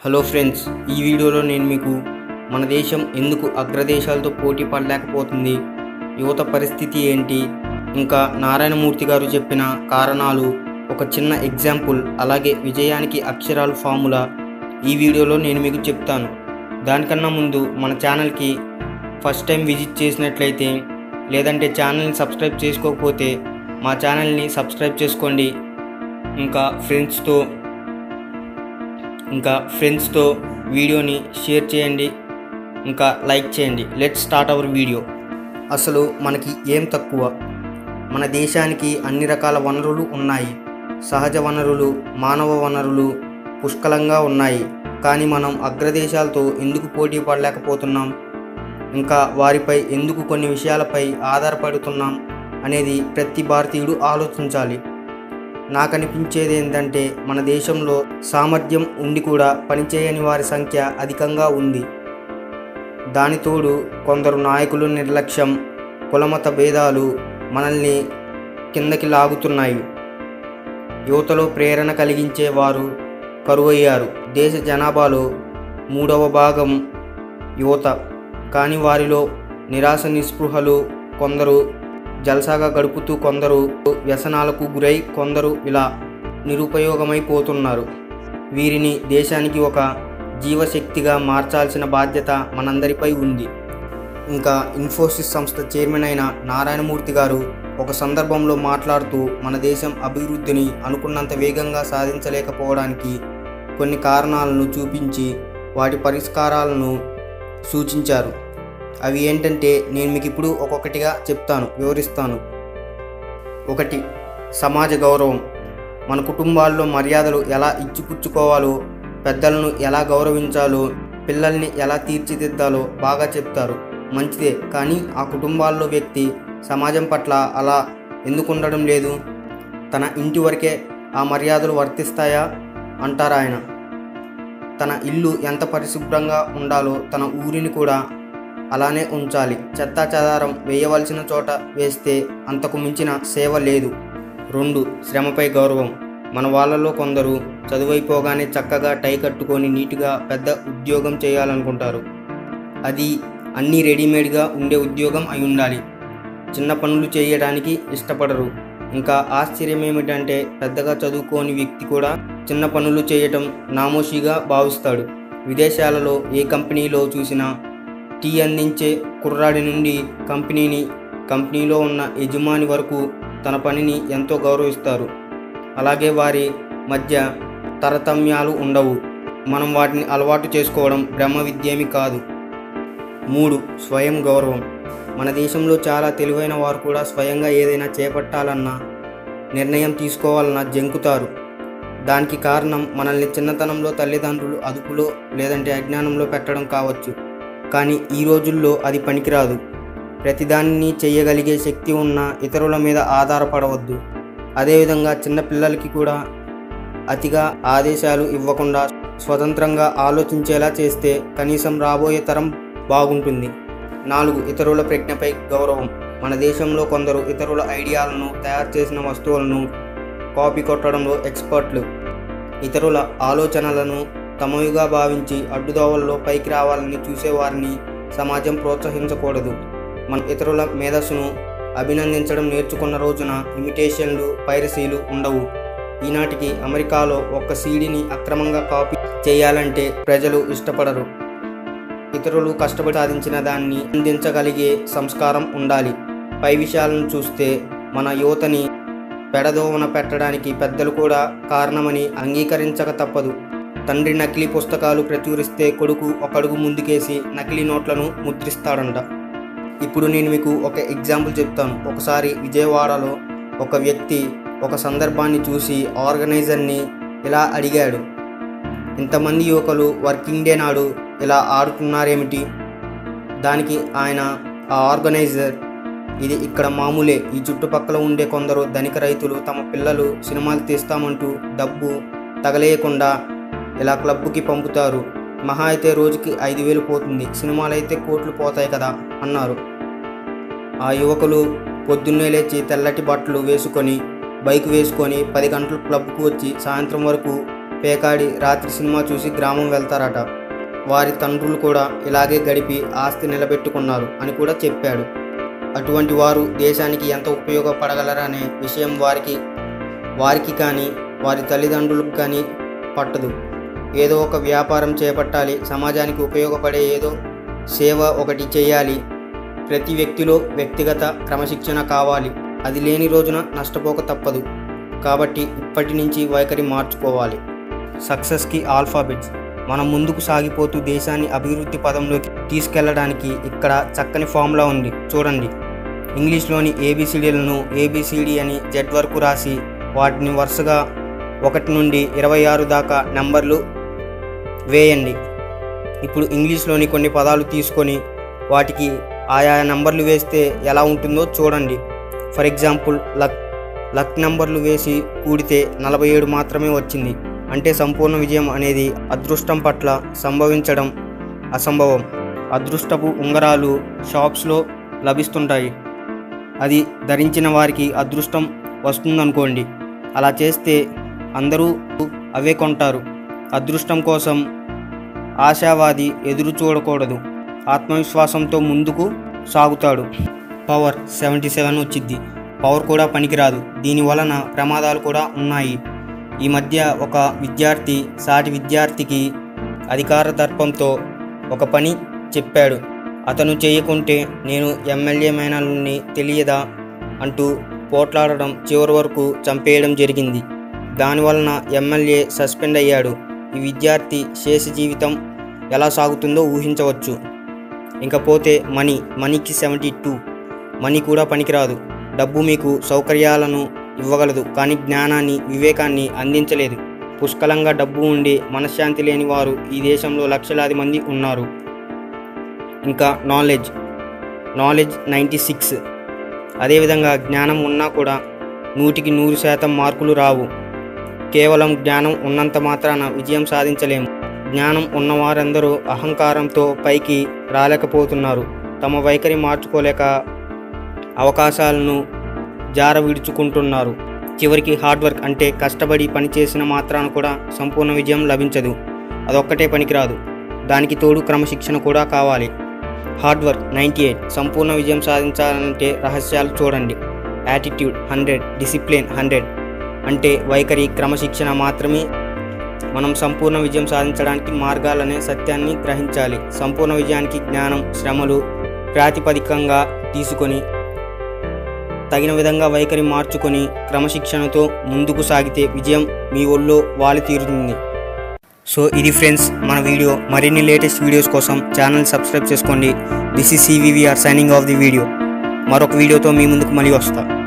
Hello friends ఈ వీడియోలో నేను మీకు మన దేశం ఎందుకు అగ్రదేశాలతో పోటీ పడలేకపోతుంది యువత పరిస్థితి ఏంటి ఇంకా నారాయణమూర్తి గారు చెప్పిన కారణాలు ఒక చిన్న ఎగ్జాంపుల్ అలాగే విజయానికి అక్షరాలు ఫార్ములా ఈ వీడియోలో నేను మీకు చెప్తాను. దానికన్నా ముందు మన ఛానల్కి ఫస్ట్ టైం విజిట్ చేసినట్లయితే లేదంటే ఛానల్ని సబ్స్క్రైబ్ చేసుకోకపోతే మా ఛానల్ని సబ్స్క్రైబ్ చేసుకోండి. ఇంకా ఫ్రెండ్స్తో ఇంకా ఫ్రెండ్స్తో వీడియోని షేర్ చేయండి. ఇంకా లైక్ చేయండి. Let start our video. అసలు మనకి ఏం తక్కువ? మన దేశానికి అన్ని రకాల వనరులు ఉన్నాయి. సహజ వనరులు మానవ వనరులు పుష్కలంగా ఉన్నాయి. కానీ మనం అగ్రదేశాలతో ఎందుకు పోటీ పడలేకపోతున్నాం? ఇంకా వారిపై ఎందుకు కొన్ని విషయాలపై ఆధారపడుతున్నాం? అనేది ప్రతి భారతీయుడు ఆలోచించాలి. నాకు అనిపించేది ఏంటంటే మన దేశంలో సామర్థ్యం ఉండి కూడా పనిచేయని వారి సంఖ్య అధికంగా ఉంది. దానితోడు కొందరు నాయకులు నిర్లక్ష్యం కులమత భేదాలు మనల్ని కిందకి లాగుతున్నాయి. యువతలో ప్రేరణ కలిగించే వారు కరువయ్యారు. దేశ జనాభాలో మూడవ భాగం యువత. కానీ వారిలో నిరాశ నిస్పృహలు కొందరు జల్సాగా గడుపుతూ కొందరు వ్యసనాలకు గురై కొందరు ఇలా నిరుపయోగమైపోతున్నారు. వీరిని దేశానికి ఒక జీవశక్తిగా మార్చాల్సిన బాధ్యత మనందరిపై ఉంది. ఇంకా ఇన్ఫోసిస్ సంస్థ చైర్మన్ అయిన నారాయణమూర్తి గారు ఒక సందర్భంలో మాట్లాడుతూ మన దేశం అభివృద్ధిని అనుకున్నంత వేగంగా సాధించలేకపోవడానికి కొన్ని కారణాలను చూపించి వాటి పరిష్కారాలను సూచించారు. అవి ఏంటంటే నేను మీకు ఇప్పుడు ఒక్కొక్కటిగా చెప్తాను వివరిస్తాను. ఒకటి సమాజ గౌరవం. మన కుటుంబాల్లో మర్యాదలు ఎలా ఇచ్చిపుచ్చుకోవాలో పెద్దలను ఎలా గౌరవించాలో పిల్లల్ని ఎలా తీర్చిదిద్దాలో బాగా చెప్తారు. మంచిదే కానీ ఆ కుటుంబాల్లో వ్యక్తి సమాజం పట్ల అలా ఎందుకు ఉండడం లేదు? తన ఇంటి వరకే ఆ మర్యాదలు వర్తిస్తాయా? అంటారు ఆయన తన ఇల్లు ఎంత పరిశుభ్రంగా ఉండాలో తన ఊరిని కూడా అలానే ఉంచాలి. చెత్తా చెదారం వేయవలసిన చోట వేస్తే అంతకు మించిన సేవ లేదు. రెండు శ్రమపై గౌరవం. మన వాళ్ళలో కొందరు చదువైపోగానే చక్కగా టై కట్టుకొని నీట్గా పెద్ద ఉద్యోగం చేయాలనుకుంటారు. అది అన్నీ రెడీమేడ్గా ఉండే ఉద్యోగం అయి ఉండాలి. చిన్న పనులు చేయడానికి ఇష్టపడరు. ఇంకా ఆశ్చర్యం ఏమిటంటే పెద్దగా చదువుకోని వ్యక్తి కూడా చిన్న పనులు చేయటం నామోషిగా భావిస్తాడు. విదేశాలలో ఏ కంపెనీలో చూసినా టీ అందించే కుర్రాడి నుండి కంపెనీని కంపెనీలో ఉన్న యజమాని వరకు తన పనిని ఎంతో గౌరవిస్తారు. అలాగే వారి మధ్య తరతమ్యాలు ఉండవు. మనం వాటిని అలవాటు చేసుకోవడం బ్రహ్మ విద్యేమి కాదు. మూడు స్వయం గౌరవం. మన దేశంలో చాలా తెలివైన వారు కూడా స్వయంగా ఏదైనా చేపట్టాలన్నా నిర్ణయం తీసుకోవాలన్నా జంకుతారు. దానికి కారణం మనల్ని చిన్నతనంలో తల్లిదండ్రులు అదుపులో లేదంటే అజ్ఞానంలో పెట్టడం కావచ్చు. కానీ ఈ రోజుల్లో అది పనికిరాదు. ప్రతిదాన్ని చేయగలిగే శక్తి ఉన్న ఇతరుల మీద ఆధారపడవద్దు. అదేవిధంగా చిన్నపిల్లలకి కూడా అతిగా ఆదేశాలు ఇవ్వకుండా స్వతంత్రంగా ఆలోచించేలా చేస్తే కనీసం రాబోయే తరం బాగుంటుంది. నాలుగు ఇతరుల ప్రజ్ఞపై గౌరవం. మన దేశంలో కొందరు ఇతరుల ఐడియాలను తయారు చేసిన వస్తువులను కాపీ కొట్టడంలో ఎక్స్పర్ట్లు. ఇతరుల ఆలోచనలను తమయుగా భావించి అడ్డుదోవల్లో పైకి రావాలని చూసేవారిని సమాజం ప్రోత్సహించకూడదు. మన ఇతరుల మేధస్సును అభినందించడం నేర్చుకున్న రోజున ఇమిటేషన్లు పైరసీలు ఉండవు. ఈనాటికి అమెరికాలో ఒక్క సీడీని అక్రమంగా కాపీ చేయాలంటే ప్రజలు ఇష్టపడరు. ఇతరులు కష్టపడి సాధించిన దాన్ని అందించగలిగే సంస్కారం ఉండాలి. పై విషయాలను చూస్తే మన యువతని పెడదోవన పెట్టడానికి పెద్దలు కూడా కారణమని అంగీకరించక తప్పదు. తండ్రి నకిలీ పుస్తకాలు ప్రచురిస్తే కొడుకు ఒకడుగు ముందుకేసి నకిలీ నోట్లను ముద్రిస్తాడంట. ఇప్పుడు నేను మీకు ఒక ఎగ్జాంపుల్ చెప్తాను. ఒకసారి విజయవాడలో ఒక వ్యక్తి ఒక సందర్భాన్ని చూసి ఆర్గనైజర్ని ఇలా అడిగాడు? ఇంతమంది యువకులు వర్కింగ్ డే నాడు ఇలా ఆడుతున్నారేమిటి? దానికి ఆయన ఆ ఆర్గనైజర్ ఇది ఇక్కడ మామూలే. ఈ చుట్టుపక్కల ఉండే కొందరు ధనిక రైతులు తమ పిల్లలు సినిమాలు తీస్తామంటూ డబ్బు తగలేయకుండా ఇలా క్లబ్కి పంపుతారు. మహా అయితే రోజుకి ఐదు వేలు పోతుంది. సినిమాలు అయితే కోట్లు పోతాయి కదా అన్నారు. ఆ యువకులు పొద్దున్నే లేచి తెల్లటి బట్టలు వేసుకొని బైక్ వేసుకొని పది గంటలు క్లబ్కు వచ్చి సాయంత్రం వరకు పేకాడి రాత్రి సినిమా చూసి గ్రామం వెళ్తారట. వారి తండ్రులు కూడా ఇలాగే గడిపి ఆస్తి నిలబెట్టుకున్నారు అని కూడా చెప్పాడు. అటువంటి వారు దేశానికి ఎంత ఉపయోగపడగలరనే విషయం వారికి వారికి కానీ వారి తల్లిదండ్రులకు కానీ పట్టదు. ఏదో ఒక వ్యాపారం చేపట్టాలి సమాజానికి ఉపయోగపడే ఏదో సేవ ఒకటి చేయాలి. ప్రతి వ్యక్తిలో వ్యక్తిగత క్రమశిక్షణ కావాలి. అది లేని రోజున నష్టపోక తప్పదు. కాబట్టి ఇప్పటి నుంచి వైఖరి మార్చుకోవాలి. సక్సెస్కి ఆల్ఫాబెట్స్. మనం ముందుకు సాగిపోతూ దేశాన్ని అభివృద్ధి పదంలోకి తీసుకెళ్ళడానికి ఇక్కడ చక్కని ఫార్ములా ఉంది. చూడండి. ఇంగ్లీష్లోని ఏబిసిడీలను ఏబిసిడి అని జెడ్ వరకు రాసి వాటిని వరుసగా ఒకటి నుండి ఇరవై ఆరు దాకా నెంబర్లు వేయండి. ఇప్పుడు ఇంగ్లీష్లోని కొన్ని పదాలు తీసుకొని వాటికి ఆయా నంబర్లు వేస్తే ఎలా ఉంటుందో చూడండి. For example luck. లక్ నంబర్లు వేసి కూడితే నలభై ఏడు మాత్రమే వచ్చింది. అంటే సంపూర్ణ విజయం అనేది అదృష్టం పట్ల సంభవించడం అసంభవం. అదృష్టపు ఉంగరాలు షాప్స్లో లభిస్తుంటాయి. అది ధరించిన వారికి అదృష్టం వస్తుందనుకోండి. అలా చేస్తే అందరూ అవే కొంటారు. అదృష్టం కోసం ఆశావాది ఎదురు చూడకూడదు. ఆత్మవిశ్వాసంతో ముందుకు సాగుతాడు. పవర్ సెవెంటీ సెవెన్ వచ్చింది. పవర్ కూడా పనికిరాదు. దీని వలన ప్రమాదాలు కూడా ఉన్నాయి. ఈ మధ్య ఒక విద్యార్థి సాటి విద్యార్థికి అధికార దర్పంతో ఒక పని చెప్పాడు. అతను చేయకుంటే నేను ఎమ్మెల్యే మేనల్ని తెలియదా అంటూ పోట్లాడడం చివరి వరకు చంపేయడం జరిగింది. దానివలన ఎమ్మెల్యే సస్పెండ్ అయ్యాడు. ఈ విద్యార్థి శేష జీవితం ఎలా సాగుతుందో ఊహించవచ్చు. ఇంకపోతే మనీ మనీకి సెవెంటీ టూ. మనీ కూడా పనికిరాదు. డబ్బు మీకు సౌకర్యాలను ఇవ్వగలదు కానీ జ్ఞానాన్ని వివేకాన్ని అందించలేదు. పుష్కలంగా డబ్బు ఉండి మనశ్శాంతి లేని వారు ఈ దేశంలో లక్షలాది మంది ఉన్నారు. ఇంకా నాలెడ్జ్. Knowledge ninety six. అదేవిధంగా జ్ఞానం ఉన్నా కూడా నూటికి నూరు శాతం మార్కులు రావు. కేవలం జ్ఞానం ఉన్నంత మాత్రాన విజయం సాధించలేము జ్ఞానం ఉన్నవారందరూ అహంకారంతో పైకి రాలేకపోతున్నారు. తమ వైఖరి మార్చుకోలేక అవకాశాలను జార విడుచుకుంటున్నారు చివరికి హార్డ్ వర్క్ అంటే కష్టపడి పనిచేసిన మాత్రాన కూడా సంపూర్ణ విజయం లభించదు. అదొక్కటే పనికిరాదు. దానికి తోడు క్రమశిక్షణ కూడా కావాలి. హార్డ్ వర్క్ నైంటీ ఎయిట్ సంపూర్ణ విజయం సాధించాలంటే రహస్యాలు చూడండి. Attitude hundred discipline hundred. అంటే వైఖరి క్రమశిక్షణ మాత్రమే. మనం సంపూర్ణ విజయం సాధించడానికి మార్గాలనే సత్యాన్ని గ్రహించాలి. సంపూర్ణ విజయానికి జ్ఞానం శ్రమలు ప్రాతిపదికంగా తీసుకొని తగిన విధంగా వైఖరి మార్చుకొని క్రమశిక్షణతో ముందుకు సాగితే విజయం మీ ఒళ్ళో వాలి తీరుతుంది. సో ఇది ఫ్రెండ్స్ మన వీడియో. మరిన్ని లేటెస్ట్ వీడియోస్ కోసం ఛానల్ సబ్స్క్రైబ్ చేసుకోండి. This is CVVR signing off the video మరొక వీడియోతో మీ ముందుకు మళ్ళీ వస్తాను